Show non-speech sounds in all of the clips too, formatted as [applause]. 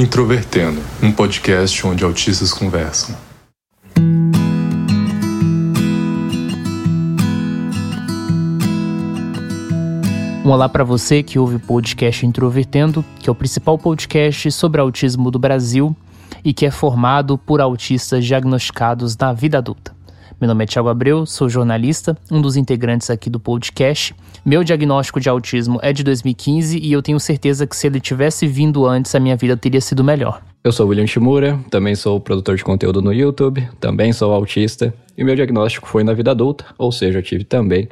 Introvertendo, um podcast onde autistas conversam. Um olá para você que ouve o podcast Introvertendo, que é o principal podcast sobre autismo do Brasil e que é formado por autistas diagnosticados na vida adulta. Meu nome é Thiago Abreu, sou jornalista, um dos integrantes aqui do podcast. Meu diagnóstico de autismo é de 2015 e eu tenho certeza que se ele tivesse vindo antes, a minha vida teria sido melhor. Eu sou William Shimura, também sou produtor de conteúdo no YouTube, também sou autista e meu diagnóstico foi na vida adulta, ou seja, eu tive também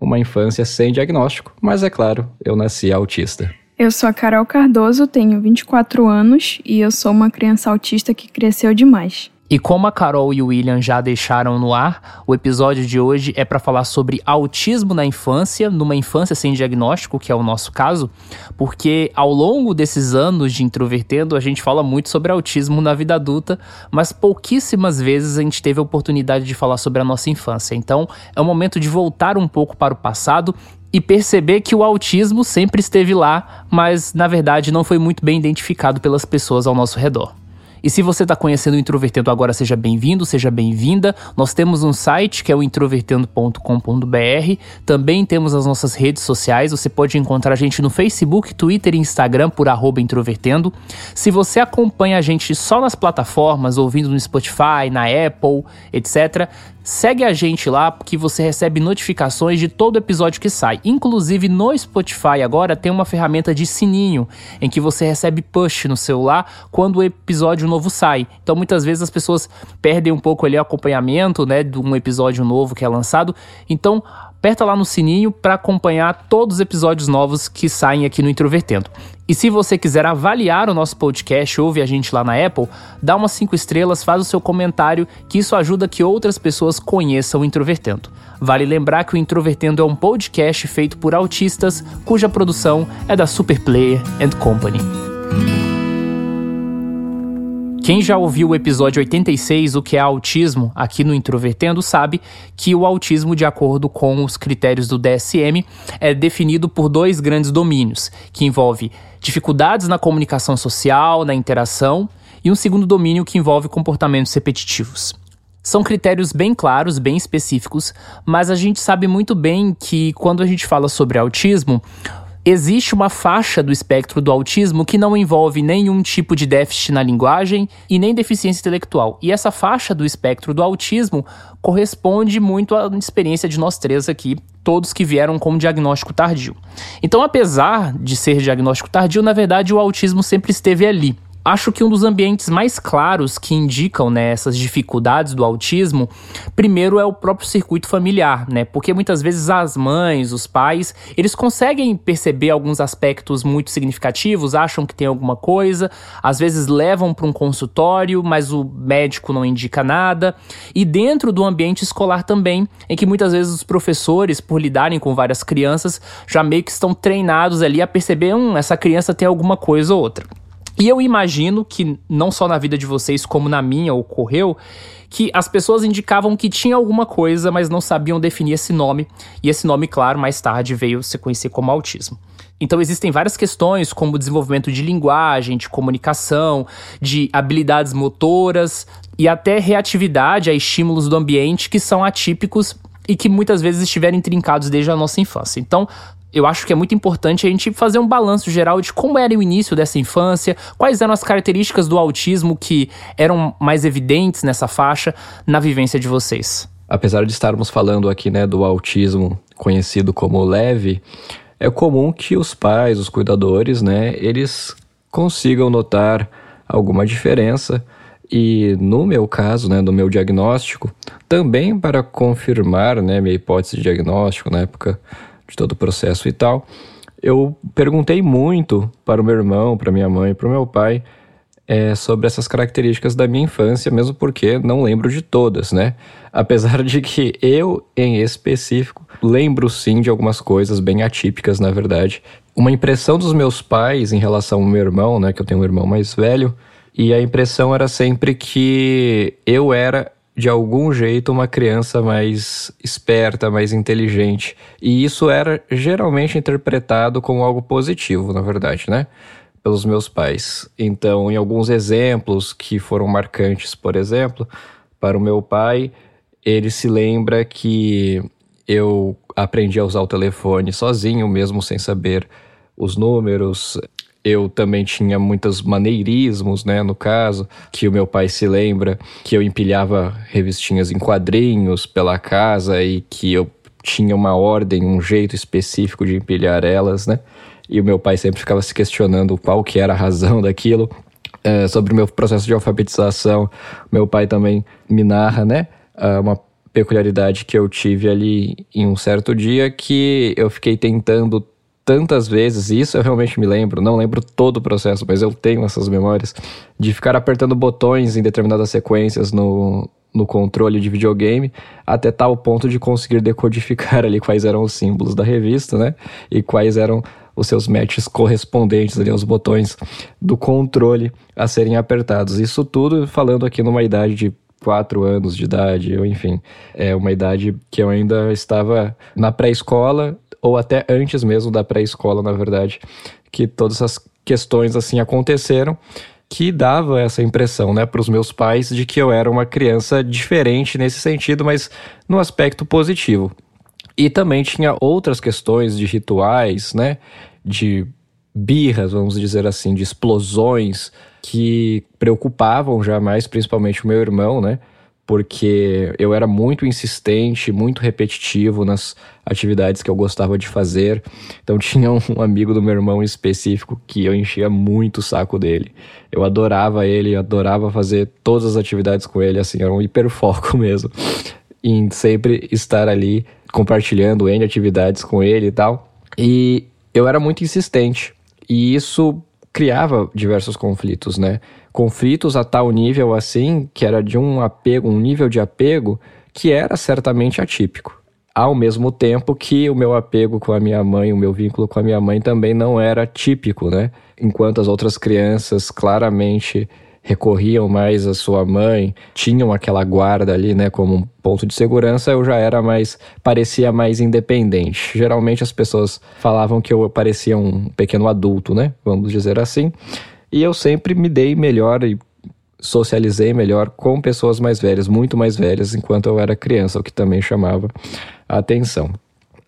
uma infância sem diagnóstico, mas é claro, eu nasci autista. Eu sou a Carol Cardoso, tenho 24 anos e eu sou uma criança autista que cresceu demais. E como a Carol e o William já deixaram no ar, o episódio de hoje é para falar sobre autismo na infância, numa infância sem diagnóstico, que é o nosso caso, porque ao longo desses anos de introvertendo, a gente fala muito sobre autismo na vida adulta, mas pouquíssimas vezes a gente teve a oportunidade de falar sobre a nossa infância. Então, é o momento de voltar um pouco para o passado e perceber que o autismo sempre esteve lá, mas na verdade não foi muito bem identificado pelas pessoas ao nosso redor. E se você está conhecendo o Introvertendo agora, seja bem-vindo, seja bem-vinda. Nós temos um site que é o introvertendo.com.br. Também temos as nossas redes sociais. Você pode encontrar a gente no Facebook, Twitter e Instagram por arroba introvertendo. Se você acompanha a gente só nas plataformas, ouvindo no Spotify, na Apple, etc., Segue a gente lá que você recebe notificações de todo episódio que sai. Inclusive no Spotify agora tem uma ferramenta de sininho em que você recebe push no celular quando o episódio novo sai. Então muitas vezes as pessoas perdem um pouco ali o acompanhamento, né, de um episódio novo que é lançado. Então aperta lá no sininho para acompanhar todos os episódios novos que saem aqui no Introvertendo. E se você quiser avaliar o nosso podcast, ouve a gente lá na Apple, dá umas 5 estrelas, faz o seu comentário, que isso ajuda que outras pessoas conheçam o Introvertendo. Vale lembrar que o Introvertendo é um podcast feito por autistas, cuja produção é da Superplayer and Company. Quem já ouviu o episódio 86, o que é autismo, aqui no Introvertendo, sabe que o autismo, de acordo com os critérios do DSM, é definido por dois grandes domínios, que envolve dificuldades na comunicação social, na interação, e um segundo domínio que envolve comportamentos repetitivos. São critérios bem claros, bem específicos, mas a gente sabe muito bem que quando a gente fala sobre autismo, Existe uma faixa do espectro do autismo que não envolve nenhum tipo de déficit na linguagem e nem deficiência intelectual. E essa faixa do espectro do autismo corresponde muito à experiência de nós três aqui, todos que vieram com diagnóstico tardio. Então, apesar de ser diagnóstico tardio, na verdade o autismo sempre esteve ali. Acho que um dos ambientes mais claros que indicam né, essas dificuldades do autismo, primeiro é o próprio circuito familiar, né? Porque muitas vezes as mães, os pais, eles conseguem perceber alguns aspectos muito significativos, acham que tem alguma coisa, às vezes levam para um consultório, mas o médico não indica nada. E dentro do ambiente escolar também, em que muitas vezes os professores, por lidarem com várias crianças, já meio que estão treinados ali a perceber, hum, essa criança tem alguma coisa ou outra. E eu imagino que, não só na vida de vocês, como na minha ocorreu, que as pessoas indicavam que tinha alguma coisa, mas não sabiam definir esse nome. E esse nome, claro, mais tarde veio se conhecer como autismo. Então existem várias questões, como desenvolvimento de linguagem, de comunicação, de habilidades motoras e até reatividade a estímulos do ambiente que são atípicos e que muitas vezes estiverem trincados desde a nossa infância. Então, eu acho que é muito importante a gente fazer um balanço geral de como era o início dessa infância, quais eram as características do autismo que eram mais evidentes nessa faixa na vivência de vocês. Apesar de estarmos falando aqui, né, do autismo conhecido como leve, é comum que os pais, os cuidadores, né, eles consigam notar alguma diferença e no meu caso, né, no meu diagnóstico, também para confirmar, né, minha hipótese de diagnóstico na época de todo o processo e tal, eu perguntei muito para o meu irmão, para minha mãe, para o meu pai é, sobre essas características da minha infância, mesmo porque não lembro de todas, né? Apesar de que eu, em específico, lembro sim de algumas coisas bem atípicas, na verdade. Uma impressão dos meus pais em relação ao meu irmão, né? Que eu tenho um irmão mais velho, e a impressão era sempre que eu era de algum jeito uma criança mais esperta, mais inteligente. E isso era geralmente interpretado como algo positivo, na verdade, né? pelos meus pais. Então, em alguns exemplos que foram marcantes, por exemplo, para o meu pai, ele se lembra que eu aprendi a usar o telefone sozinho, mesmo sem saber os números. Eu também tinha muitos maneirismos, né? No caso, que o meu pai se lembra que eu empilhava revistinhas em quadrinhos pela casa e que eu tinha uma ordem, um jeito específico de empilhar elas, né? E o meu pai sempre ficava se questionando qual que era a razão [laughs] daquilo. É, sobre o meu processo de alfabetização, meu pai também me narra, né? Uma peculiaridade que eu tive ali em um certo dia que eu fiquei tentando tantas vezes, isso eu realmente me lembro, não lembro todo o processo, mas eu tenho essas memórias, de ficar apertando botões em determinadas sequências no, no controle de videogame, até tal ponto de conseguir decodificar [laughs] ali quais eram os símbolos da revista, né? E quais eram os seus matches correspondentes ali aos botões do controle a serem apertados. Isso tudo falando aqui numa idade de quatro anos de idade, ou enfim, é uma idade que eu ainda estava na pré-escola ou até antes mesmo da pré-escola, na verdade, que todas essas questões assim aconteceram que dava essa impressão, né, para os meus pais de que eu era uma criança diferente nesse sentido, mas no aspecto positivo. E também tinha outras questões de rituais, né, de birras, vamos dizer assim, de explosões que preocupavam jamais, principalmente o meu irmão, né? Porque eu era muito insistente, muito repetitivo nas atividades que eu gostava de fazer. Então [laughs] tinha um amigo do meu irmão específico que eu enchia muito o saco dele. Eu adorava ele, adorava fazer todas as atividades com ele, assim, era um hiperfoco [laughs] mesmo. Em sempre estar ali compartilhando N atividades com ele e tal. E eu era muito insistente. E isso criava diversos conflitos, né? Conflitos a tal nível assim, que era de um apego, um nível de apego que era certamente atípico. Ao mesmo tempo que o meu apego com a minha mãe, o meu vínculo com a minha mãe também não era típico, né? Enquanto as outras crianças claramente recorriam mais à sua mãe, tinham aquela guarda ali, né, como um ponto de segurança, eu já era mais, parecia mais independente. Geralmente as pessoas falavam que eu parecia um pequeno adulto, né, vamos dizer assim, e eu sempre me dei melhor e socializei melhor com pessoas mais velhas, muito mais velhas, enquanto eu era criança, o que também chamava a atenção.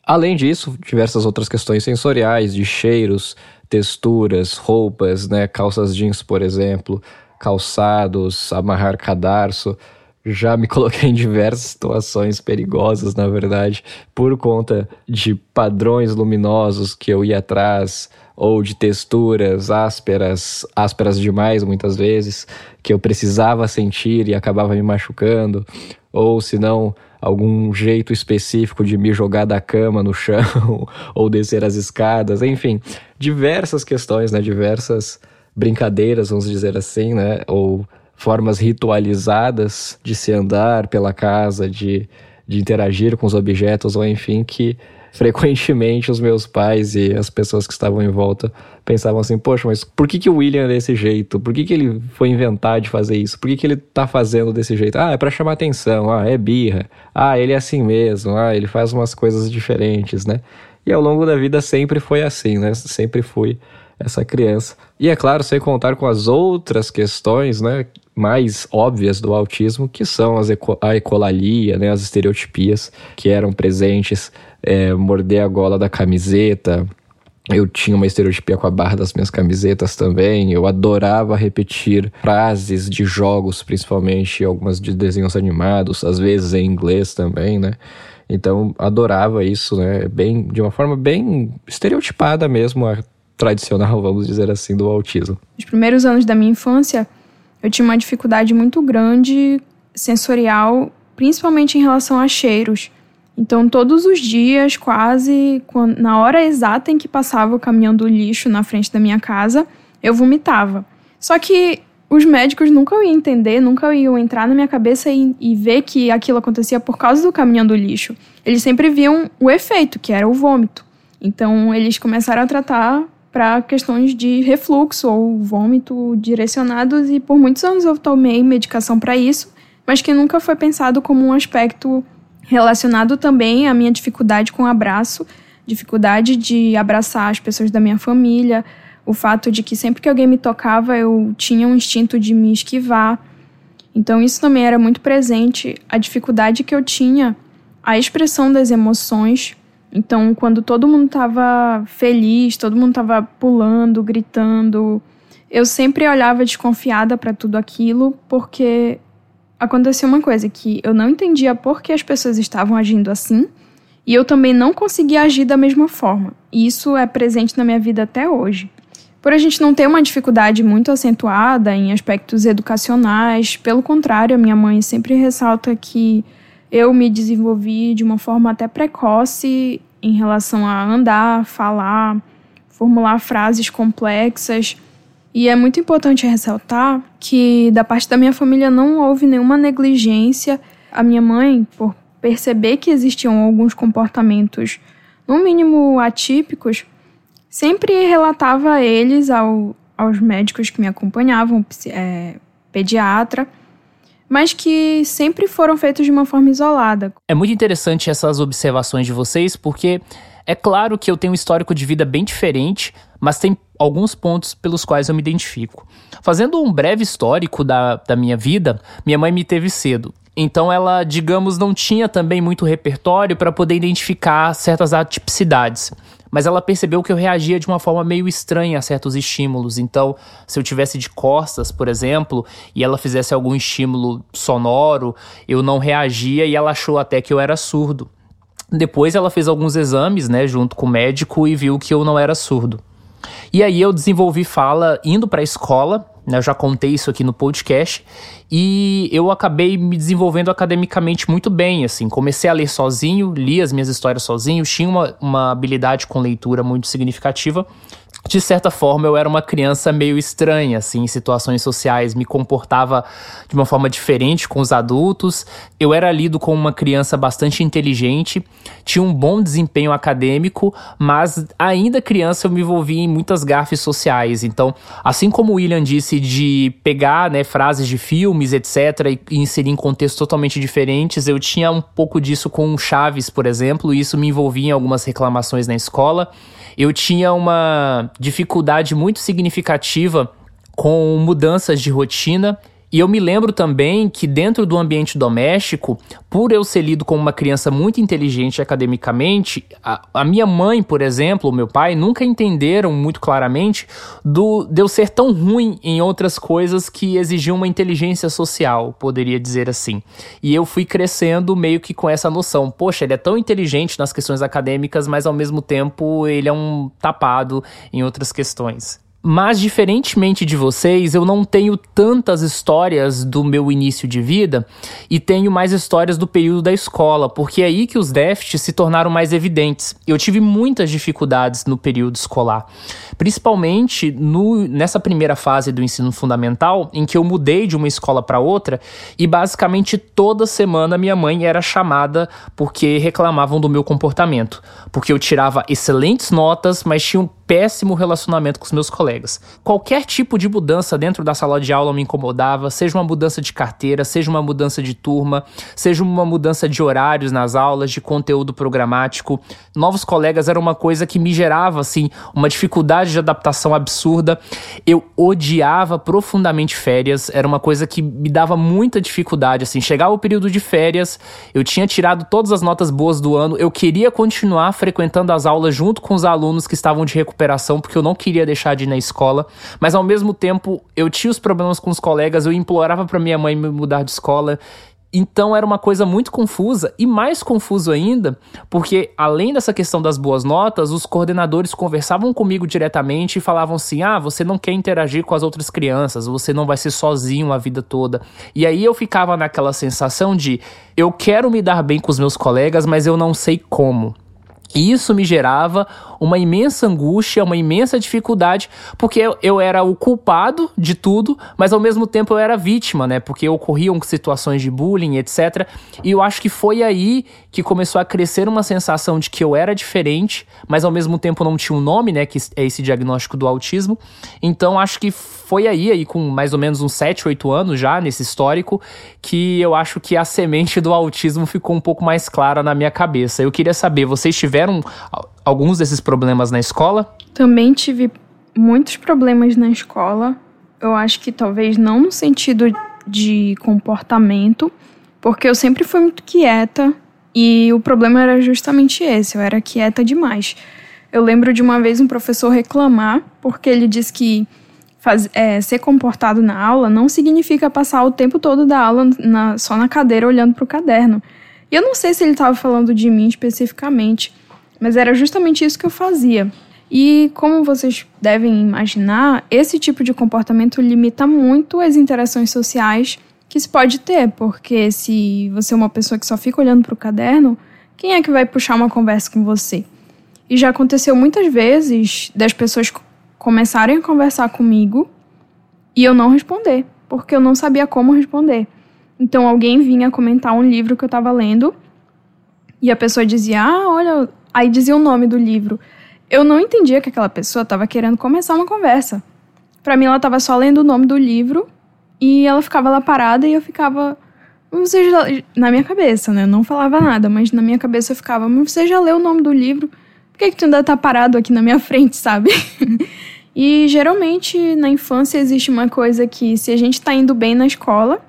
Além disso, diversas outras questões sensoriais, de cheiros, texturas, roupas, né, calças jeans, por exemplo, calçados, amarrar cadarço. Já me [laughs] coloquei em diversas situações perigosas, na verdade, por conta de padrões luminosos que eu ia atrás, ou de texturas ásperas, ásperas demais muitas vezes, que eu precisava sentir e acabava me machucando, ou se não, algum jeito específico de me jogar da cama no [laughs] chão, ou descer as escadas, enfim, diversas questões, né, diversas brincadeiras, vamos dizer assim, né? Ou formas ritualizadas de se andar pela casa, de, de interagir com os objetos, ou enfim, que frequentemente os meus pais e as pessoas que estavam em volta pensavam assim: poxa, mas por que, que o William é desse jeito? Por que, que ele foi inventar de fazer isso? Por que, que ele tá fazendo desse jeito? Ah, é para chamar atenção, ah, é birra, ah, ele é assim mesmo, ah, ele faz umas coisas diferentes, né? E ao longo da vida sempre foi assim, né? Sempre fui essa criança. E é claro, sem contar com as outras questões, né, mais óbvias do autismo, que são as eco a ecolalia, né, as estereotipias que eram presentes, é, morder a gola da camiseta. Eu tinha uma estereotipia com a barra das minhas camisetas também. Eu adorava repetir frases de jogos, principalmente algumas de desenhos animados, às vezes em inglês também, né? Então, adorava isso, né? Bem, de uma forma bem estereotipada mesmo, tradicional, [laughs] vamos dizer assim, do autismo. Nos primeiros anos da minha infância, eu tinha uma dificuldade muito grande sensorial, principalmente em relação a cheiros. Então, todos os dias, quase na hora exata em que passava o caminhão do lixo na frente da minha casa, eu vomitava. Só que os médicos nunca iam entender, nunca iam entrar na minha cabeça e, e, ver que aquilo acontecia por causa do caminhão do lixo. Eles sempre viam o efeito, que era o vômito. Então, eles começaram a tratar para questões de refluxo ou vômito direcionados e por muitos anos eu tomei medicação para isso, mas que nunca foi pensado como um aspecto relacionado também à minha dificuldade com abraço, dificuldade de abraçar as pessoas da minha família o fato de que sempre que alguém me tocava eu tinha um instinto de me esquivar. Então isso também era muito presente, a dificuldade que eu tinha, a expressão das emoções. Então, quando todo mundo estava feliz, todo mundo estava pulando, gritando, eu sempre olhava desconfiada para tudo aquilo, porque acontecia uma coisa que eu não entendia por que as pessoas estavam agindo assim, e eu também não conseguia agir da mesma forma. E isso é presente na minha vida até hoje. Por a gente não ter uma dificuldade muito acentuada em aspectos educacionais, pelo contrário, a minha mãe sempre ressalta que eu me desenvolvi de uma forma até precoce em relação a andar, falar, formular frases complexas. E é muito importante ressaltar que da parte da minha família não houve nenhuma negligência. A minha mãe, por perceber que existiam alguns comportamentos, no mínimo atípicos, sempre relatava eles ao, aos médicos que me acompanhavam, é, pediatra, mas que sempre foram feitos de uma forma isolada. É muito interessante essas observações de vocês, porque é claro que eu tenho um histórico de vida bem diferente, mas tem alguns pontos pelos quais eu me identifico. Fazendo um breve histórico da, da minha vida, minha mãe me teve cedo. Então ela, digamos, não tinha também muito repertório para poder identificar certas atipicidades mas ela percebeu que eu reagia de uma forma meio estranha a certos estímulos. Então, se eu tivesse de costas, por exemplo, e ela fizesse algum estímulo sonoro, eu não reagia e ela achou até que eu era surdo. Depois ela fez alguns exames, né, junto com o médico e viu que eu não era surdo. E aí eu desenvolvi fala indo para a escola, né, eu já contei isso aqui no podcast, e eu acabei me desenvolvendo academicamente muito bem, assim, comecei a ler sozinho, li as minhas histórias sozinho, tinha uma, uma habilidade com leitura muito significativa, de certa forma, eu era uma criança meio estranha, assim, em situações sociais, me comportava de uma forma diferente com os adultos. Eu era lido como uma criança bastante inteligente, tinha um bom desempenho acadêmico, mas ainda criança eu me envolvia em muitas gafes sociais. Então, assim como o William disse de pegar, né, frases de filmes, etc, e inserir em contextos totalmente diferentes, eu tinha um pouco disso com Chaves, por exemplo, e isso me envolvia em algumas reclamações na escola eu tinha uma dificuldade muito significativa com mudanças de rotina e eu me lembro também que dentro do ambiente doméstico, por eu ser lido como uma criança muito inteligente academicamente, a, a minha mãe, por exemplo, o meu pai, nunca entenderam muito claramente do de eu ser tão ruim em outras coisas que exigiam uma inteligência social, poderia dizer assim. E eu fui crescendo meio que com essa noção. Poxa, ele é tão inteligente nas questões acadêmicas, mas ao mesmo tempo ele é um tapado em outras questões. Mas, diferentemente de vocês, eu não tenho tantas histórias do meu início de vida e tenho mais histórias do período da escola, porque é aí que os déficits se tornaram mais evidentes. Eu tive muitas dificuldades no período escolar, principalmente no, nessa primeira fase do ensino fundamental, em que eu mudei de uma escola para outra e basicamente toda semana minha mãe era chamada porque reclamavam do meu comportamento, porque eu tirava excelentes notas, mas tinha um péssimo relacionamento com os meus colegas. Qualquer tipo de mudança dentro da sala de aula me incomodava, seja uma mudança de carteira, seja uma mudança de turma, seja uma mudança de horários nas aulas, de conteúdo programático. Novos colegas era uma coisa que me gerava assim uma dificuldade de adaptação absurda. Eu odiava profundamente férias, era uma coisa que me dava muita dificuldade assim. Chegava o período de férias, eu tinha tirado todas as notas boas do ano, eu queria continuar frequentando as aulas junto com os alunos que estavam de recuperação recuperação, porque eu não queria deixar de ir na escola, mas ao mesmo tempo eu tinha os problemas com os colegas, eu implorava para minha mãe me mudar de escola. Então era uma coisa muito confusa e mais confuso ainda, porque além dessa questão das boas notas, os coordenadores conversavam comigo diretamente e falavam assim: "Ah, você não quer interagir com as outras crianças, você não vai ser sozinho a vida toda". E aí eu ficava naquela sensação de eu quero me dar bem com os meus colegas, mas eu não sei como. E isso me gerava uma imensa angústia, uma imensa dificuldade, porque eu, era o culpado de tudo, mas ao mesmo tempo eu era vítima, né? Porque ocorriam situações de bullying, etc. E eu acho que foi aí que começou a crescer uma sensação de que eu era diferente, mas ao mesmo tempo não tinha um nome, né? Que é esse diagnóstico do autismo. Então acho que foi aí, aí com mais ou menos uns 7, 8 anos já nesse histórico, que eu acho que a semente do autismo ficou um pouco mais clara na minha cabeça. Eu queria saber, vocês tiveram alguns desses problemas na escola? Também tive muitos problemas na escola. Eu acho que talvez não no sentido de comportamento, porque eu sempre fui muito quieta e o problema era justamente esse, eu era quieta demais. Eu lembro de uma vez um professor reclamar porque ele disse que faz, é, ser comportado na aula não significa passar o tempo todo da aula na, só na cadeira olhando para o caderno. E eu não sei se ele estava falando de mim especificamente, mas era justamente isso que eu fazia. E como vocês devem imaginar, esse tipo de comportamento limita muito as interações sociais que se pode ter, porque se você é uma pessoa que só fica olhando para o caderno, quem é que vai puxar uma conversa com você? E já aconteceu muitas vezes das pessoas começarem a conversar comigo e eu não responder, porque eu não sabia como responder. Então alguém vinha comentar um livro que eu estava lendo e a pessoa dizia: "Ah, olha", aí dizia o nome do livro eu não entendia que aquela pessoa estava querendo começar uma conversa. Para mim, ela estava só lendo o nome do livro e ela ficava lá parada e eu ficava. Você já... Na minha cabeça, né? Eu não falava nada, mas na minha cabeça eu ficava. Você já leu o nome do livro? Por que, que tu ainda tá parado aqui na minha frente, [laughs] sabe? e geralmente na infância existe uma coisa que se a gente tá indo bem na escola,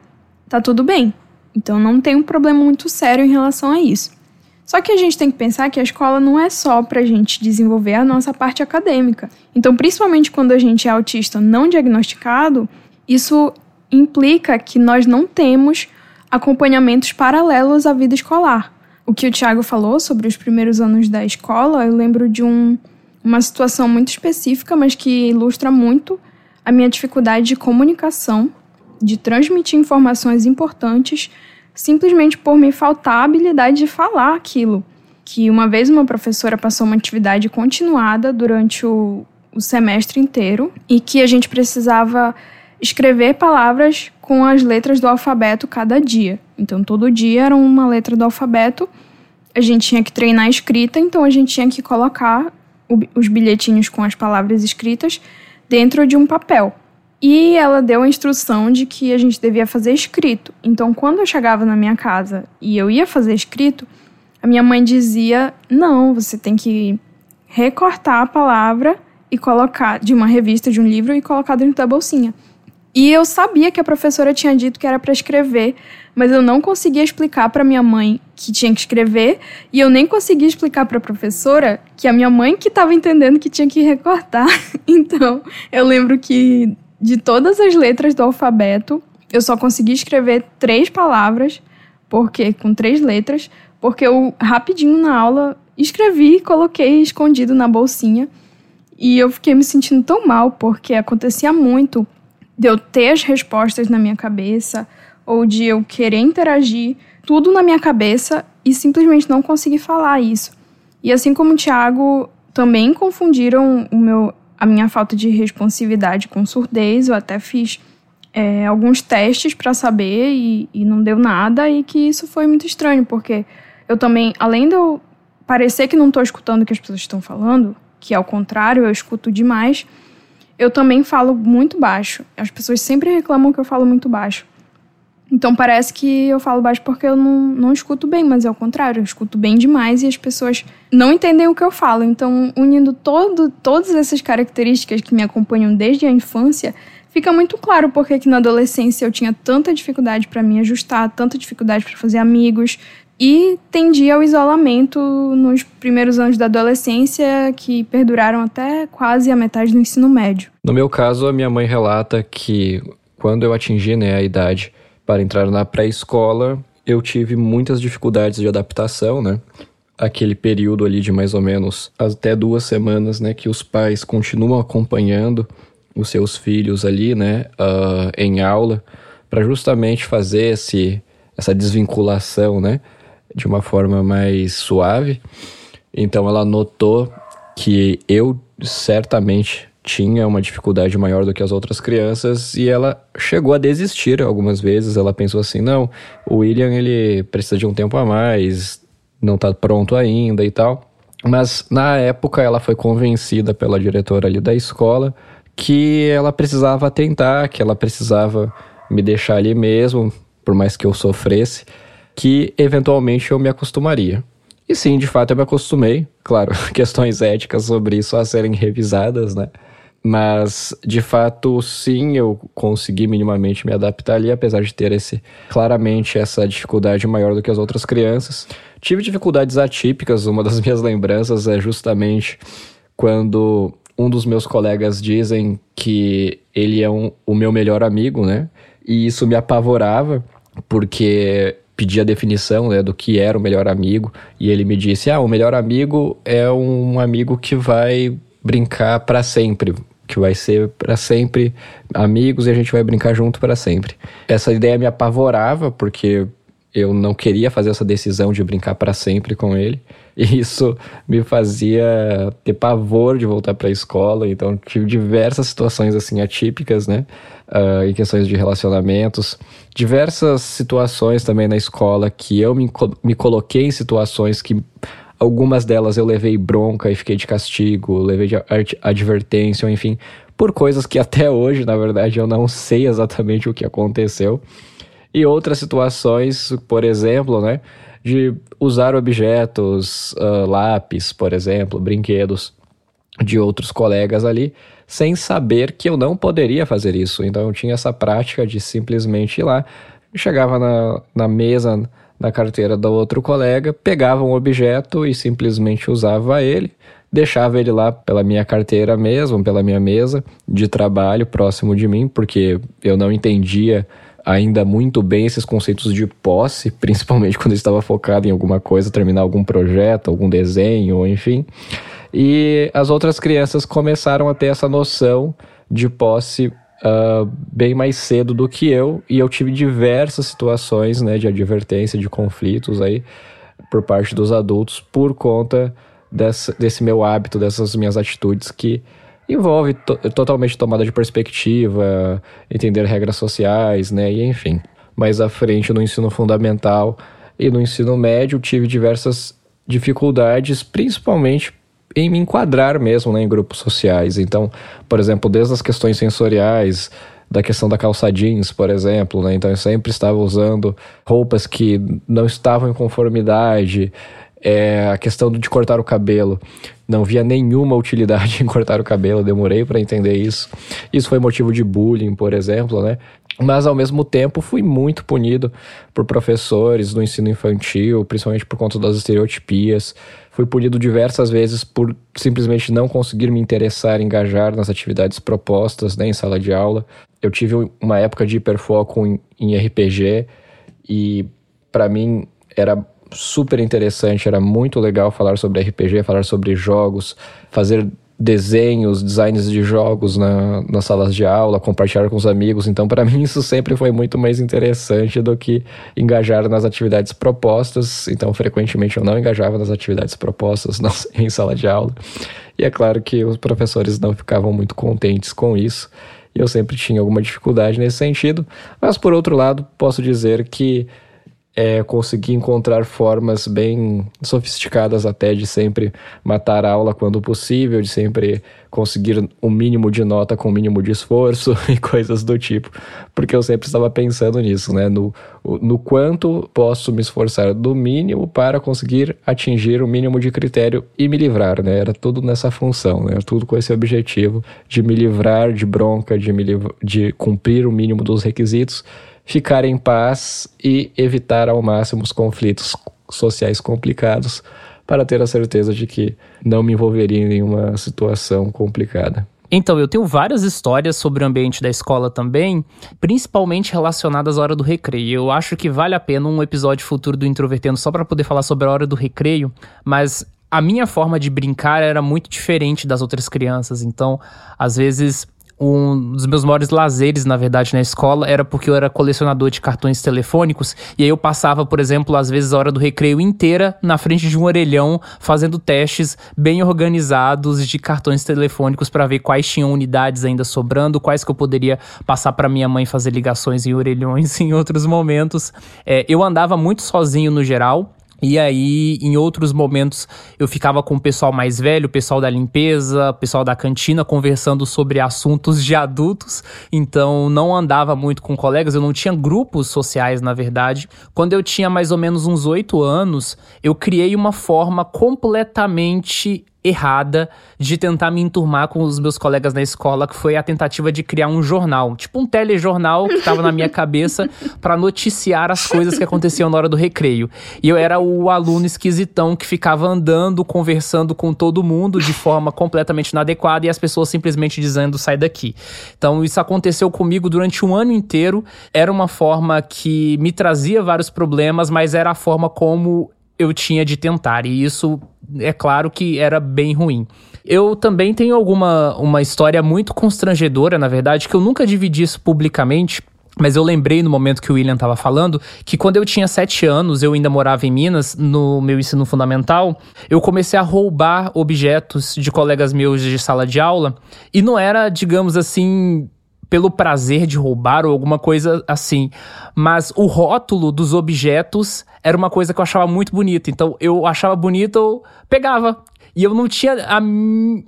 tá tudo bem. Então não tem um problema muito sério em relação a isso. Só que a gente tem que pensar que a escola não é só para a gente desenvolver a nossa parte acadêmica. Então, principalmente quando a gente é autista não diagnosticado, isso implica que nós não temos acompanhamentos paralelos à vida escolar. O que o Tiago falou sobre os primeiros anos da escola, eu lembro de um, uma situação muito específica, mas que ilustra muito a minha dificuldade de comunicação, de transmitir informações importantes simplesmente por me faltar a habilidade de falar aquilo. Que uma vez uma professora passou uma atividade continuada durante o, o semestre inteiro e que a gente precisava escrever palavras com as letras do alfabeto cada dia. Então, todo dia era uma letra do alfabeto. A gente tinha que treinar a escrita, então a gente tinha que colocar os bilhetinhos com as palavras escritas dentro de um papel. E ela deu a instrução de que a gente devia fazer escrito. Então, quando eu chegava na minha casa e eu ia fazer escrito, a minha mãe dizia: não, você tem que recortar a palavra e colocar de uma revista, de um livro e colocar dentro da bolsinha. E eu sabia que a professora tinha dito que era para escrever, mas eu não conseguia explicar para minha mãe que tinha que escrever, e eu nem conseguia explicar para a professora que a minha mãe que estava entendendo que tinha que recortar. [laughs] Então, eu lembro que de todas as letras do alfabeto, eu só consegui escrever três palavras, porque com três letras, porque eu rapidinho na aula escrevi, coloquei escondido na bolsinha. E eu fiquei me sentindo tão mal, porque acontecia muito de eu ter as respostas na minha cabeça, ou de eu querer interagir, tudo na minha cabeça e simplesmente não conseguir falar isso. E assim como o Thiago, também confundiram o meu a minha falta de responsividade com surdez. Eu até fiz é, alguns testes para saber e, e não deu nada, e que isso foi muito estranho, porque eu também, além de eu parecer que não estou escutando o que as pessoas estão falando, que ao contrário, eu escuto demais, eu também falo muito baixo. As pessoas sempre reclamam que eu falo muito baixo. Então parece que eu falo baixo porque eu não, não escuto bem, mas é o contrário, eu escuto bem demais e as pessoas não entendem o que eu falo. Então, unindo todo, todas essas características que me acompanham desde a infância, fica muito claro porque que na adolescência eu tinha tanta dificuldade para me ajustar, tanta dificuldade para fazer amigos e tendia ao isolamento nos primeiros anos da adolescência que perduraram até quase a metade do ensino médio. No meu caso, a minha mãe relata que quando eu atingi né, a idade para entrar na pré-escola, eu tive muitas dificuldades de adaptação, né? Aquele período ali de mais ou menos até duas semanas, né? Que os pais continuam acompanhando os seus filhos ali, né? Uh, em aula, para justamente fazer esse, essa desvinculação, né? De uma forma mais suave. Então ela notou que eu certamente tinha uma dificuldade maior do que as outras crianças e ela chegou a desistir algumas vezes. Ela pensou assim: não, o William ele precisa de um tempo a mais, não está pronto ainda e tal. Mas na época ela foi convencida pela diretora ali da escola que ela precisava tentar, que ela precisava me deixar ali mesmo, por mais que eu sofresse, que eventualmente eu me acostumaria. E sim, de fato eu me acostumei. Claro, [laughs] questões éticas sobre isso a serem revisadas, né? Mas, de fato, sim, eu consegui minimamente me adaptar ali, apesar de ter esse claramente essa dificuldade maior do que as outras crianças. Tive dificuldades atípicas, uma das [laughs] minhas lembranças é justamente quando um dos meus colegas dizem que ele é um, o meu melhor amigo, né? E isso me apavorava, porque pedi a definição né, do que era o melhor amigo, e ele me disse: Ah, o melhor amigo é um amigo que vai brincar para sempre, que vai ser para sempre amigos e a gente vai brincar junto para sempre. Essa ideia me apavorava porque eu não queria fazer essa decisão de brincar para sempre com ele. E isso me fazia ter pavor de voltar para a escola. Então, tive diversas situações assim atípicas, né? Uh, em questões de relacionamentos. Diversas situações também na escola que eu me, me coloquei em situações que Algumas delas eu levei bronca e fiquei de castigo, levei de advertência, enfim, por coisas que [laughs] até hoje, na verdade, eu não sei exatamente o que aconteceu. E outras situações, por exemplo, né, de usar objetos, uh, lápis, por exemplo, brinquedos de outros colegas ali, sem saber que eu não poderia fazer isso. Então eu tinha essa prática de simplesmente ir lá, chegava na, na mesa na carteira do outro colega, pegava um objeto e simplesmente usava ele, deixava ele lá pela minha carteira mesmo, pela minha mesa de trabalho próximo de mim, porque eu não entendia ainda muito bem esses conceitos de posse, [laughs] principalmente quando eu estava focado em alguma coisa, terminar algum projeto, algum desenho, enfim. E as outras crianças começaram a ter essa noção de posse uh, bem mais cedo do que eu, e eu tive diversas situações né, de advertência, de conflitos aí por parte dos adultos por conta desse meu hábito, dessas minhas atitudes que envolve to totalmente tomada de perspectiva, entender regras sociais, né, e enfim. Mais à frente no ensino fundamental e no ensino médio tive diversas dificuldades, principalmente em me enquadrar mesmo né, em grupos sociais. Então, por exemplo, desde as questões sensoriais, da questão da calça jeans, por exemplo, né? Então eu sempre estava usando roupas que não estavam em conformidade. É, a questão de cortar o cabelo. Não via nenhuma utilidade [laughs] em cortar o cabelo, demorei para entender isso. Isso foi motivo de bullying, por exemplo, né? Mas ao mesmo tempo fui muito punido por professores do ensino infantil, principalmente por conta das estereotipias. Fui punido diversas vezes por simplesmente não conseguir me interessar, engajar nas atividades propostas né, em sala de aula. Eu tive uma época de hiperfoco em, em RPG e para mim era super interessante, era muito legal falar sobre RPG, falar sobre jogos, fazer desenhos, designs de jogos na, nas salas de aula, compartilhar com os amigos. Então, para [laughs] mim, isso sempre foi muito mais interessante do que engajar nas atividades propostas. Então, frequentemente eu não engajava nas atividades propostas [laughs] em sala de aula. E é claro que os professores não ficavam muito contentes com isso. E eu sempre tinha alguma dificuldade nesse sentido. Mas, por outro lado, posso dizer que é, conseguir encontrar formas bem sofisticadas até de sempre matar a aula quando possível, de sempre conseguir o um mínimo de nota com o um mínimo de esforço [laughs] e coisas do tipo. Porque eu sempre estava pensando nisso, né? No, no quanto posso me esforçar do mínimo para conseguir atingir o mínimo de critério e me livrar, né? Era tudo nessa função, né? Era tudo com esse objetivo de me livrar de bronca, de, me de cumprir o mínimo dos requisitos ficar em paz e evitar ao máximo os conflitos sociais complicados para ter a certeza de que não me envolveria em nenhuma situação complicada. Então, eu tenho várias histórias sobre o ambiente da escola também, principalmente relacionadas à hora do recreio. Eu acho que vale a pena um episódio futuro do Introvertendo só para poder falar sobre a hora do recreio, mas a minha forma de brincar era muito diferente das outras crianças. Então, às vezes um dos meus maiores lazeres, na verdade, na escola era porque eu era colecionador de cartões telefônicos e aí eu passava, por exemplo, às vezes a hora do recreio inteira na frente de um orelhão fazendo testes bem organizados de cartões telefônicos para ver quais tinham unidades ainda sobrando, quais que eu poderia passar para minha mãe fazer ligações em orelhões [laughs] em outros momentos. É, eu andava muito sozinho no geral, e aí, em outros momentos, eu ficava com o pessoal mais velho, o pessoal da limpeza, o pessoal da cantina, conversando sobre assuntos de adultos. Então, não andava muito com colegas, eu não tinha grupos sociais, na verdade. Quando eu tinha mais ou menos uns oito anos, eu criei uma forma completamente errada de tentar me enturmar com os meus colegas na escola, que foi a tentativa de criar um jornal, tipo um telejornal que estava na minha cabeça [laughs] para noticiar as coisas que aconteciam na hora do recreio. E eu era o aluno esquisitão que ficava andando, conversando com todo mundo de forma completamente inadequada e as pessoas simplesmente dizendo sai daqui. Então isso aconteceu comigo durante um ano inteiro. Era uma forma que me trazia vários problemas, mas era a forma como eu tinha de tentar. E isso é claro que era bem ruim. Eu também tenho alguma uma história muito constrangedora, na verdade, que eu nunca dividi isso publicamente. Mas eu lembrei no momento que o William estava falando que quando eu tinha sete anos, eu ainda morava em Minas, no meu ensino fundamental, eu comecei a roubar objetos de colegas meus de sala de aula. E não era, digamos assim, pelo prazer de roubar ou alguma coisa assim. Mas o rótulo dos objetos era uma coisa que eu achava muito bonita. Então eu achava bonito, eu pegava. E eu não tinha a,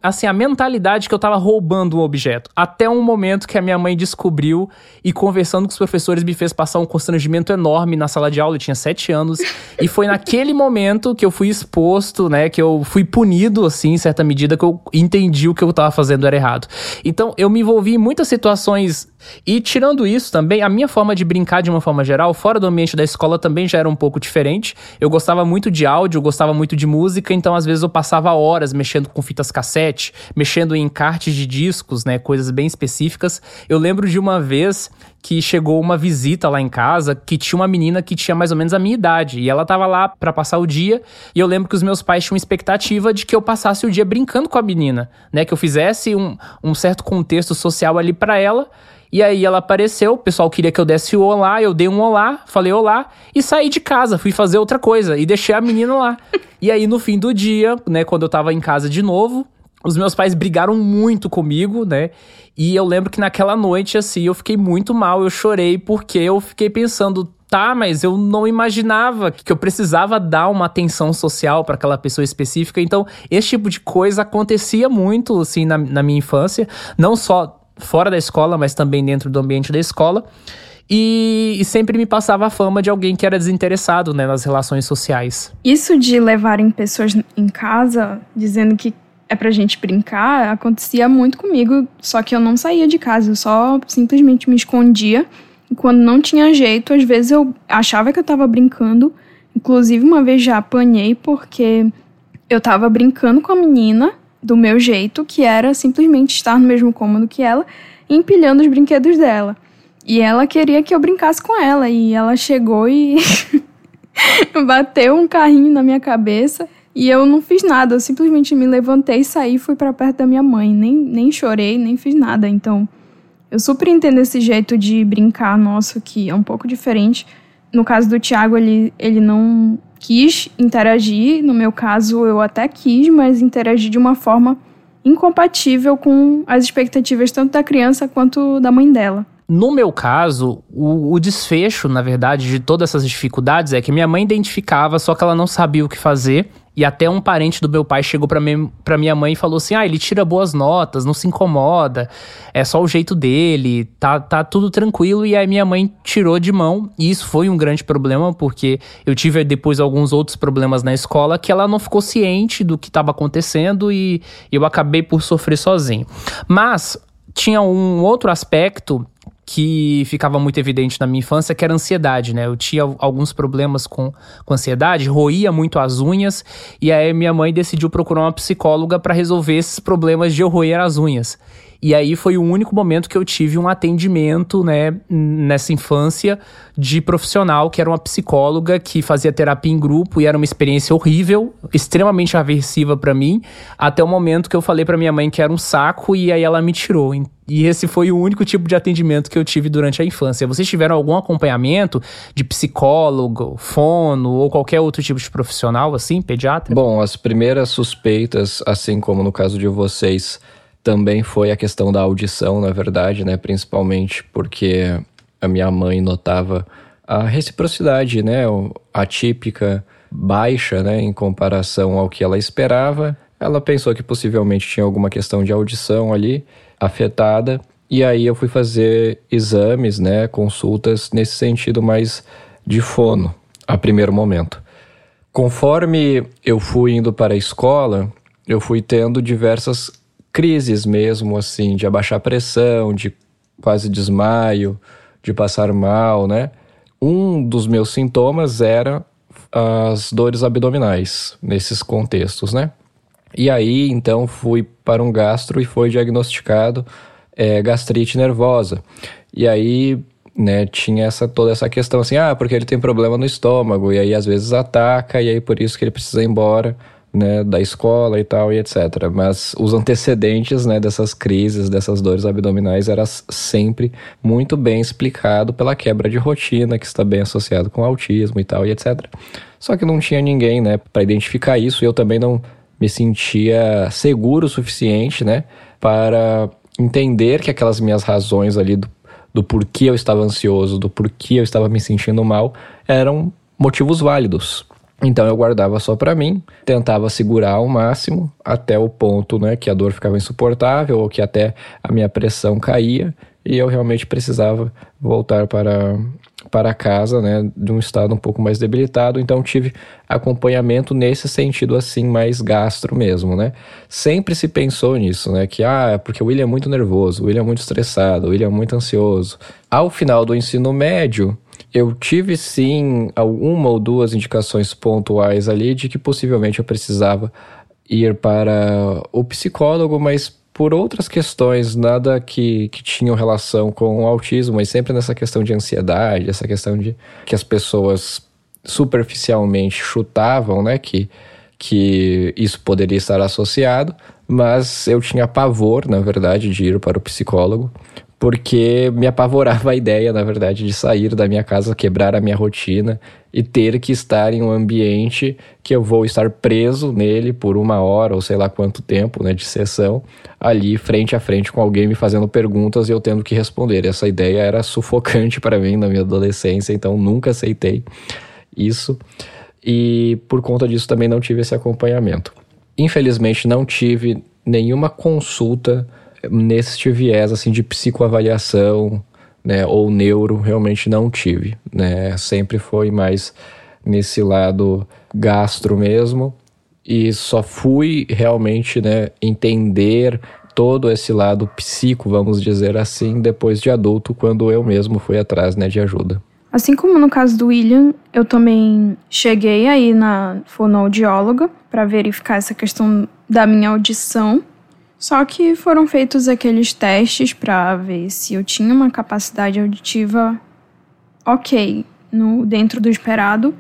assim, a mentalidade que eu tava roubando um objeto. Até um momento que a minha mãe descobriu e conversando com os professores me fez passar um constrangimento enorme na sala de aula. Eu tinha sete anos. e foi naquele momento que eu fui exposto, né? Que eu fui punido, assim, em certa medida, que eu entendi o que eu tava fazendo era errado. Então eu me envolvi em muitas situações e tirando isso também, a minha forma de brincar de uma forma geral, fora do ambiente da escola, também já era um pouco diferente. Eu gostava muito de áudio, eu gostava muito de música, então às vezes eu passava horas mexendo com fitas cassete, mexendo em encartes de discos, né, coisas bem específicas. Eu lembro de uma vez que chegou uma visita lá em casa que tinha uma menina que tinha mais ou menos a minha idade e ela tava lá para passar o dia e eu lembro que os meus pais tinham expectativa de que eu passasse o dia brincando com a menina, né, que eu fizesse um, um certo contexto social ali para ela e aí ela apareceu, o pessoal queria que eu desse o olá, eu dei um olá, falei olá e saí de casa, fui fazer outra coisa e deixei a menina lá. [laughs] e aí no fim do dia, né, quando eu tava em casa de novo, os meus pais brigaram muito comigo, né? E eu lembro que naquela noite, assim, eu fiquei muito mal, eu chorei porque eu fiquei pensando, tá, mas eu não imaginava que eu precisava dar uma atenção social para aquela pessoa específica. Então, esse tipo de coisa acontecia muito, assim, na, na minha infância. Não só fora da escola, mas também dentro do ambiente da escola. E, e, sempre me passava a fama de alguém que era desinteressado né, nas relações sociais. Isso de levarem pessoas em casa dizendo que é pra gente brincar acontecia muito comigo, só que eu não saía de casa, eu só simplesmente me escondia. E quando não tinha jeito, às vezes eu achava que eu tava brincando. Inclusive, uma vez já apanhei porque eu tava brincando com a menina do meu jeito, que era simplesmente estar no mesmo cômodo que ela, empilhando os brinquedos dela. E ela queria que eu brincasse com ela, e ela chegou e [laughs] bateu um carrinho na minha cabeça. E eu não fiz nada, eu simplesmente me levantei, saí fui para perto da minha mãe. Nem, nem chorei, nem fiz nada. Então, eu super entendo esse jeito de brincar nosso, que é um pouco diferente. No caso do Thiago, ele, ele não quis interagir. No meu caso, eu até quis, mas interagi de uma forma incompatível com as expectativas tanto da criança quanto da mãe dela. No meu caso, o, o, desfecho, na verdade, de todas essas dificuldades é que minha mãe identificava, só que ela não sabia o que fazer. E até um parente do meu pai chegou pra minha mãe e falou assim: Ah, ele tira boas notas, não se incomoda, é só o jeito dele, tá, tá tudo tranquilo. E aí minha mãe tirou de mão, e isso foi um grande problema, porque eu tive depois alguns outros problemas na escola que ela não ficou ciente do que estava acontecendo e eu acabei por sofrer sozinho. Mas tinha um outro aspecto que ficava muito evidente na minha infância, que era ansiedade, né? Eu tinha alguns problemas com, com ansiedade, roía muito as unhas, e aí minha mãe decidiu procurar uma psicóloga para resolver esses problemas de eu roer as unhas. E aí foi o único momento que eu tive um atendimento, né, nessa infância de profissional, que era uma psicóloga que fazia terapia em grupo e era uma experiência horrível, extremamente aversiva para mim, até o momento que eu falei para minha mãe que era um saco e aí ela me tirou. E esse foi o único tipo de atendimento que eu tive durante a infância. Vocês tiveram algum acompanhamento de psicólogo, fono ou qualquer outro tipo de profissional assim, pediatra? Bom, as primeiras suspeitas, assim como no caso de vocês, também foi a questão da audição, na verdade, né? Principalmente porque a minha mãe notava a reciprocidade, né? A típica baixa, né? Em comparação ao que ela esperava. Ela pensou que possivelmente tinha alguma questão de audição ali afetada. E aí eu fui fazer exames, né? Consultas nesse sentido mais de fono, a primeiro momento. Conforme eu fui indo para a escola, eu fui tendo diversas crises mesmo, assim, de abaixar pressão, de quase desmaio, de passar mal, né? Um dos meus sintomas era as dores abdominais nesses contextos, né? E aí, então, fui para um gastro e foi diagnosticado é, gastrite nervosa. E aí, né, tinha essa, toda essa questão assim, ah, porque ele tem problema no estômago, e aí às vezes ataca, e aí por isso que ele precisa ir embora né, da escola e tal, e etc. Mas os antecedentes né, dessas crises, dessas dores abdominais, era sempre muito bem explicado pela quebra de rotina, que está bem associado com autismo e tal, e etc. Só que não tinha ninguém né, para identificar isso, e eu também não me sentia seguro o suficiente né, para entender que aquelas minhas razões ali do, do porquê eu estava ansioso, do porquê eu estava me sentindo mal, eram motivos válidos. Então eu guardava só para mim, tentava segurar ao máximo até o ponto, né, que a dor ficava insuportável ou que até a minha pressão caía e eu realmente precisava voltar para para casa, né, de um estado um pouco mais debilitado, então tive acompanhamento nesse sentido assim mais gastro mesmo, né? Sempre se pensou nisso, né, que ah, é porque o William é muito nervoso, o William é muito estressado, o William é muito ansioso. Ao final do ensino médio, eu tive sim uma ou duas indicações pontuais ali de que possivelmente eu precisava ir para o psicólogo, mas por outras questões, nada que, que tinham relação com o autismo, mas sempre nessa questão de ansiedade, essa questão de que as pessoas superficialmente chutavam, né, que, que isso poderia estar associado, mas eu tinha pavor, na verdade, de ir para o psicólogo, porque me apavorava a ideia, na verdade, de sair da minha casa, quebrar a minha rotina e ter que estar em um ambiente que eu vou estar preso nele por uma hora ou sei lá quanto tempo, né, de sessão, ali frente a frente com alguém me fazendo perguntas e eu tendo que responder. Essa ideia era sufocante [laughs] para mim na minha adolescência, então nunca aceitei isso e por conta disso também não tive esse acompanhamento. Infelizmente não tive nenhuma consulta nesse viés assim de psicoavaliação, né, ou neuro, realmente não tive, né? Sempre foi mais nesse lado gastro mesmo e só fui realmente, né, entender todo esse lado psico, vamos dizer assim, depois de adulto, quando eu mesmo fui atrás, né, de ajuda. Assim como no caso do William, eu também cheguei aí na fonoaudióloga para verificar essa questão da minha audição só que foram feitos aqueles testes para ver se eu tinha uma capacidade auditiva ok, no, dentro do esperado.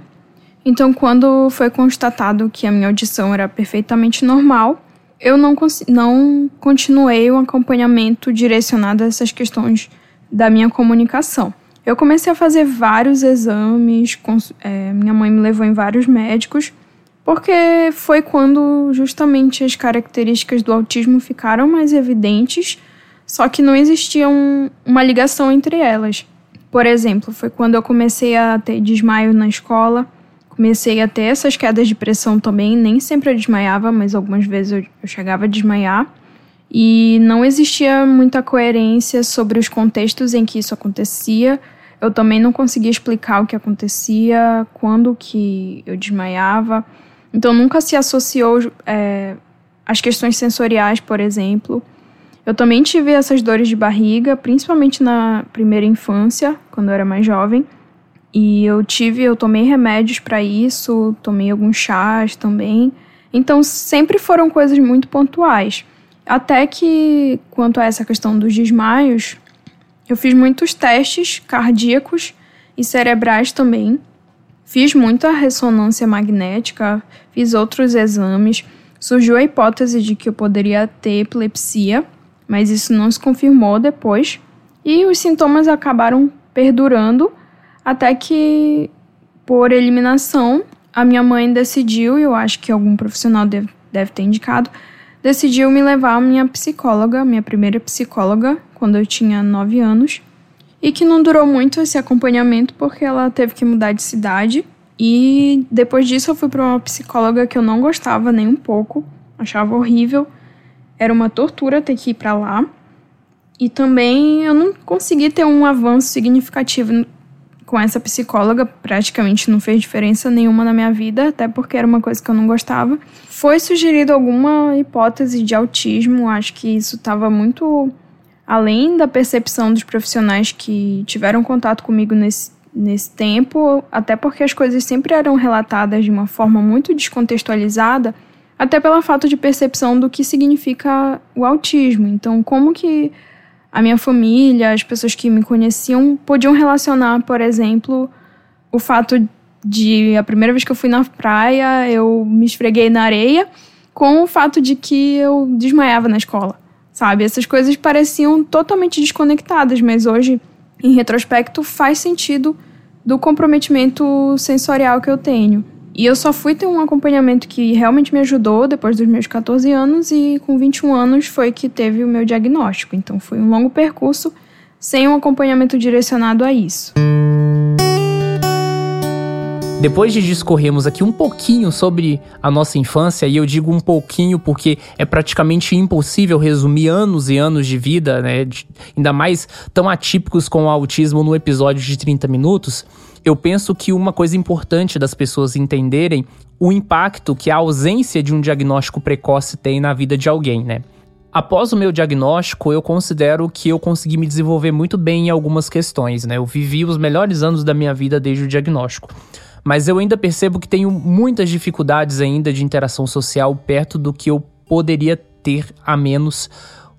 Então, quando foi constatado que a minha audição era perfeitamente normal, eu não, não continuei o acompanhamento direcionado a essas questões da minha comunicação. Eu comecei a fazer vários exames, é, minha mãe me levou em vários médicos porque foi quando justamente as características do autismo ficaram mais evidentes, só que não existia um, uma ligação entre elas. Por exemplo, foi quando eu comecei a ter desmaio na escola, comecei a ter essas quedas de pressão também, nem sempre eu desmaiava, mas algumas vezes eu, eu chegava a desmaiar. E não existia muita coerência sobre os contextos em que isso acontecia. Eu também não conseguia explicar o que acontecia, quando que eu desmaiava. Então nunca se associou é, as questões sensoriais, por exemplo. Eu também tive essas dores de barriga, principalmente na primeira infância, quando eu era mais jovem. E eu tive, eu tomei remédios para isso, tomei alguns chás também. Então sempre foram coisas muito pontuais. Até que, quanto a essa questão dos desmaios, eu fiz muitos testes cardíacos e cerebrais também. Fiz muita ressonância magnética, fiz outros exames. Surgiu a hipótese de que eu poderia ter epilepsia, mas isso não se confirmou depois. E os sintomas acabaram perdurando até que, por eliminação, a minha mãe decidiu, e eu acho que algum profissional deve, deve ter indicado, decidiu me levar à minha psicóloga, minha primeira psicóloga, quando eu tinha 9 anos. E que não durou muito esse acompanhamento porque ela teve que mudar de cidade. E depois disso eu fui para uma psicóloga que eu não gostava nem um pouco, achava horrível. Era uma tortura ter que ir para lá. E também eu não consegui ter um avanço significativo com essa psicóloga praticamente não fez diferença nenhuma na minha vida, até porque era uma coisa que eu não gostava. Foi sugerido alguma hipótese de autismo, acho que isso estava muito além da percepção dos profissionais que tiveram contato comigo nesse, nesse tempo, até porque as coisas sempre eram relatadas de uma forma muito descontextualizada, até pelo fato de percepção do que significa o autismo. Então, como que a minha família, as pessoas que me conheciam, podiam relacionar, por exemplo, o fato de a primeira vez que eu fui na praia, eu me esfreguei na areia, com o fato de que eu desmaiava na escola, sabe? Essas coisas pareciam totalmente desconectadas, mas hoje, em retrospecto, faz sentido do comprometimento sensorial que eu tenho. E eu só fui ter um acompanhamento que realmente me ajudou depois dos meus 14 anos e com 21 anos foi que teve o meu diagnóstico. Então foi um longo percurso sem um acompanhamento direcionado a isso. Depois de discorrermos aqui um pouquinho sobre a nossa infância, e eu digo um pouquinho porque é praticamente impossível resumir anos e anos de vida, né, de, ainda mais tão atípicos com o autismo no episódio de 30 minutos, eu penso que uma coisa importante das pessoas entenderem o impacto que a ausência de um diagnóstico precoce tem na vida de alguém, né? Após o meu diagnóstico, eu considero que eu consegui me desenvolver muito bem em algumas questões, né? Eu vivi os melhores anos da minha vida desde o diagnóstico. Mas eu ainda percebo que tenho muitas dificuldades ainda de interação social perto do que eu poderia ter a menos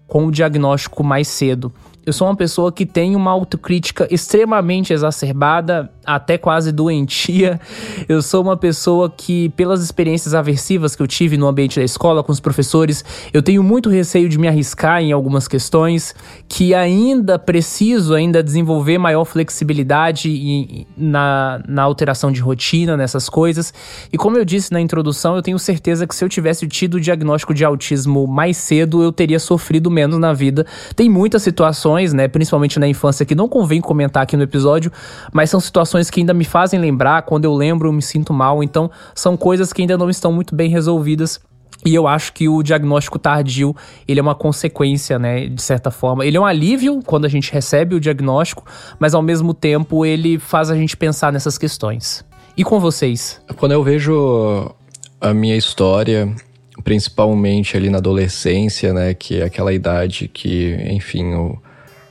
com o diagnóstico mais cedo. Eu sou uma pessoa que tem uma autocrítica extremamente exacerbada até quase doentia. [laughs] Eu sou uma pessoa que, pelas experiências aversivas que eu tive no ambiente da escola com os professores, eu tenho muito receio de me arriscar em algumas questões, que ainda preciso ainda desenvolver maior flexibilidade na, na alteração de rotina, nessas coisas. E como eu disse na introdução, eu tenho certeza que se eu tivesse tido o diagnóstico de autismo mais cedo, eu teria sofrido menos na vida. Tem muitas situações, né, principalmente na infância, que não convém comentar aqui no episódio, mas são situações situações que ainda me fazem lembrar, quando eu lembro eu me sinto mal, então são coisas que ainda não estão muito bem resolvidas. E eu acho que o diagnóstico tardio, ele é uma consequência, né, de certa forma. Ele é um alívio quando a gente recebe o diagnóstico, mas ao mesmo tempo ele faz a gente pensar nessas questões. E com vocês? Quando eu vejo a minha história, principalmente ali na adolescência, né, que é aquela idade que, enfim, o,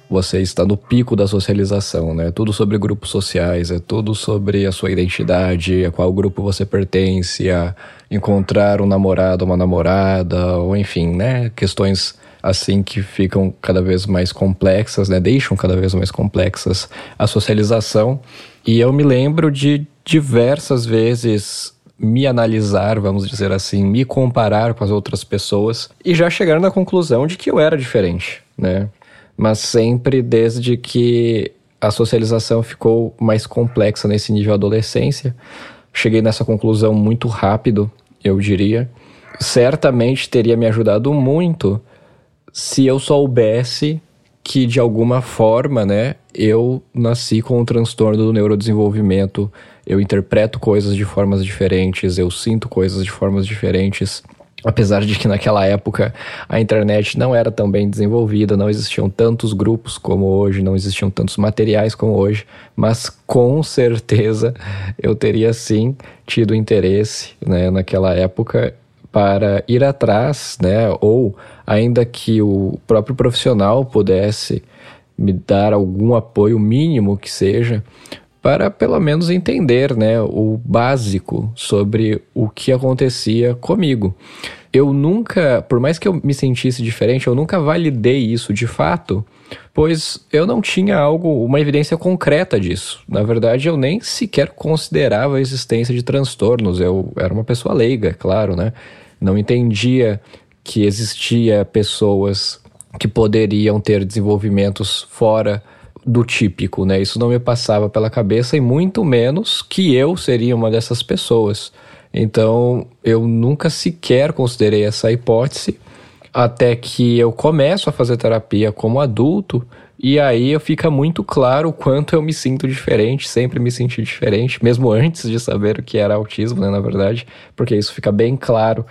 você está no pico da socialização, né? Tudo sobre grupos sociais, é tudo sobre a sua identidade, a qual grupo você pertence, a encontrar um namorado, uma namorada, ou enfim, né? Questões assim que ficam cada vez mais complexas, né? Deixam cada vez mais complexas a socialização. E eu me lembro de diversas vezes me analisar, vamos dizer assim, me comparar com as outras pessoas e já chegar na conclusão de que eu era diferente, né? Mas sempre desde que a socialização ficou mais complexa nesse nível adolescência. Cheguei nessa conclusão muito rápido, eu diria. Certamente teria me ajudado muito se eu soubesse que de alguma forma, né, eu nasci com um transtorno do neurodesenvolvimento, eu interpreto coisas de formas diferentes, eu sinto coisas de formas diferentes. Apesar de que naquela época a internet não era tão bem desenvolvida, não existiam tantos grupos como hoje, não existiam tantos materiais como hoje, mas com certeza eu teria sim tido interesse né, naquela época para ir atrás, né, ou ainda que o próprio profissional pudesse me dar algum apoio mínimo que seja, para pelo menos entender né, o básico sobre o que acontecia comigo. Eu nunca, por mais que eu me sentisse diferente, eu nunca validei isso de fato, pois eu não tinha algo, uma evidência concreta disso. Na verdade, eu nem sequer considerava a existência de transtornos. Eu era uma pessoa leiga, claro, né? Não entendia que existia pessoas que poderiam ter desenvolvimentos fora do típico, né? Isso não me passava pela cabeça e muito menos que eu seria uma dessas pessoas. Então, eu nunca sequer considerei essa hipótese até que eu começo a fazer terapia como adulto e aí fica muito claro o quanto eu me sinto diferente, sempre me senti diferente, mesmo antes de saber o que era autismo, né, na verdade, porque isso fica bem claro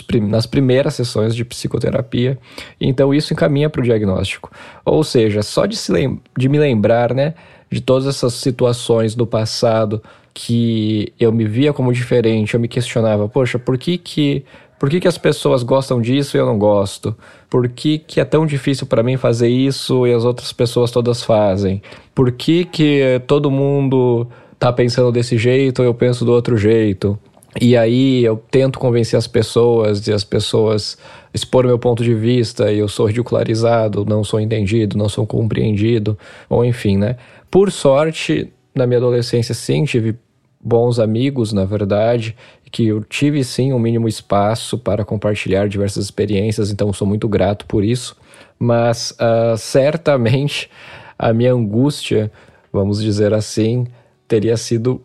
prim nas primeiras sessões de psicoterapia. Então isso encaminha para o diagnóstico. Ou seja, só de, se de me lembrar, né, de todas essas situações do passado que eu me via como diferente, eu me questionava, poxa, por que que por que, que as pessoas gostam disso e eu não gosto? Por que, que é tão difícil para mim fazer isso e as outras pessoas todas fazem? Por que, que todo mundo tá pensando desse jeito eu penso do outro jeito? E aí eu tento convencer as pessoas e as pessoas expor meu ponto de vista e eu sou ridicularizado, não sou entendido, não sou compreendido, ou enfim, né? Por sorte, na minha adolescência sim, tive bons amigos, na verdade, que eu tive sim um mínimo espaço para compartilhar diversas experiências, então sou muito grato por isso. Mas uh, certamente a minha angústia, vamos dizer assim, teria sido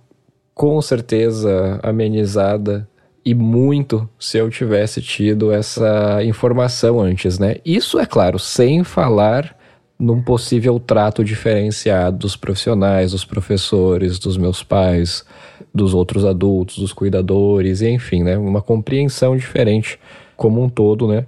com certeza amenizada e muito se eu tivesse tido essa informação antes, né? Isso é claro, sem falar num possível trato diferenciado dos profissionais, dos professores, dos meus pais, dos outros adultos, dos cuidadores, enfim, né? Uma compreensão diferente como um todo, né?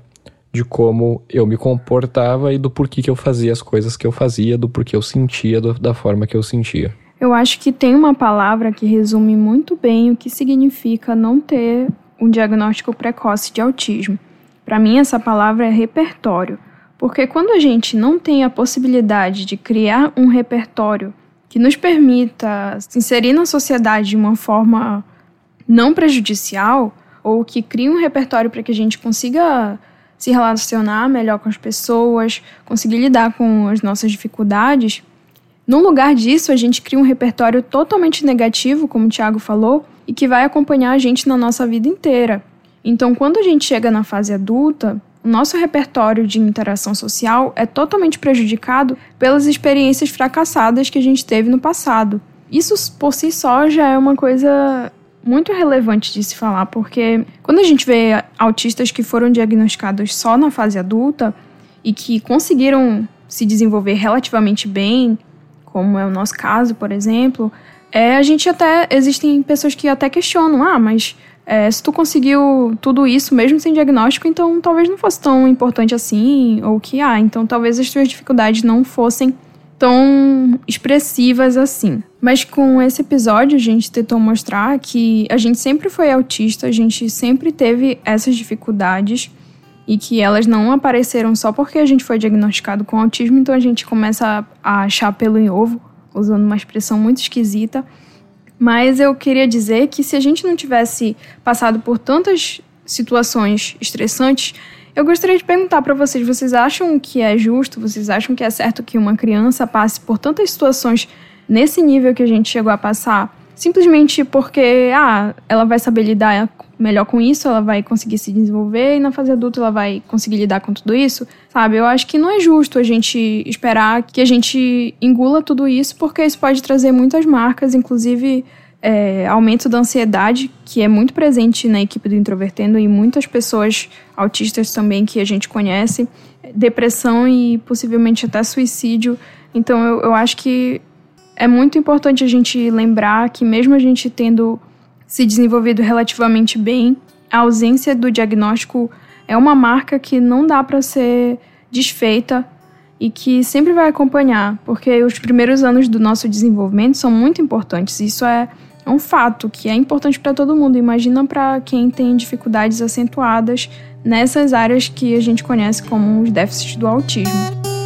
De como eu me comportava e do porquê que eu fazia as coisas que eu fazia, do porquê eu sentia do, da forma que eu sentia. Eu acho que tem uma palavra que resume muito bem o que significa não ter um diagnóstico precoce de autismo. Para mim, essa palavra é repertório. Porque quando a gente não tem a possibilidade de criar um repertório que nos permita se inserir na sociedade de uma forma não prejudicial, ou que crie um repertório para que a gente consiga se relacionar melhor com as pessoas, conseguir lidar com as nossas dificuldades, no lugar disso, a gente cria um repertório totalmente negativo, como o Thiago falou, e que vai acompanhar a gente na nossa vida inteira. Então, quando a gente chega na fase adulta, o nosso repertório de interação social é totalmente prejudicado pelas experiências fracassadas que a gente teve no passado. Isso por si só já é uma coisa muito relevante de se falar, porque quando a gente vê autistas que foram diagnosticados só na fase adulta e que conseguiram se desenvolver relativamente bem, como é o nosso caso, por exemplo, é, a gente até existem pessoas que até questionam, ah, mas é, se tu conseguiu tudo isso mesmo sem diagnóstico, então talvez não fosse tão importante assim, ou que, ah, então talvez as tuas dificuldades não fossem tão expressivas assim. Mas com esse episódio a gente tentou mostrar que a gente sempre foi autista, a gente sempre teve essas dificuldades e que elas não apareceram só porque a gente foi diagnosticado com autismo, então a gente começa a achar pelo em ovo, usando uma expressão muito esquisita. Mas eu queria dizer que se a gente não tivesse passado por tantas situações estressantes, eu gostaria de perguntar para vocês: vocês acham que é justo, vocês acham que é certo que uma criança passe por tantas situações nesse nível que a gente chegou a passar, simplesmente porque ah, ela vai saber lidar melhor com isso, ela vai conseguir se desenvolver e na fase adulta ela vai conseguir lidar com tudo isso, sabe? Eu acho que não é justo a gente esperar que a gente engula tudo isso, porque isso pode trazer muitas marcas, inclusive é, aumento da ansiedade, que é muito presente na equipe do Introvertendo e muitas pessoas autistas também que a gente conhece, depressão e possivelmente até suicídio. Então eu, eu acho que é muito importante a gente lembrar que mesmo a gente tendo se desenvolvido relativamente bem. A ausência do diagnóstico é uma marca que não dá para ser desfeita e que sempre vai acompanhar, porque os primeiros anos do nosso desenvolvimento são muito importantes. Isso é um fato que é importante para todo mundo. Imagina para quem tem dificuldades acentuadas nessas áreas que a gente conhece como os déficits do autismo.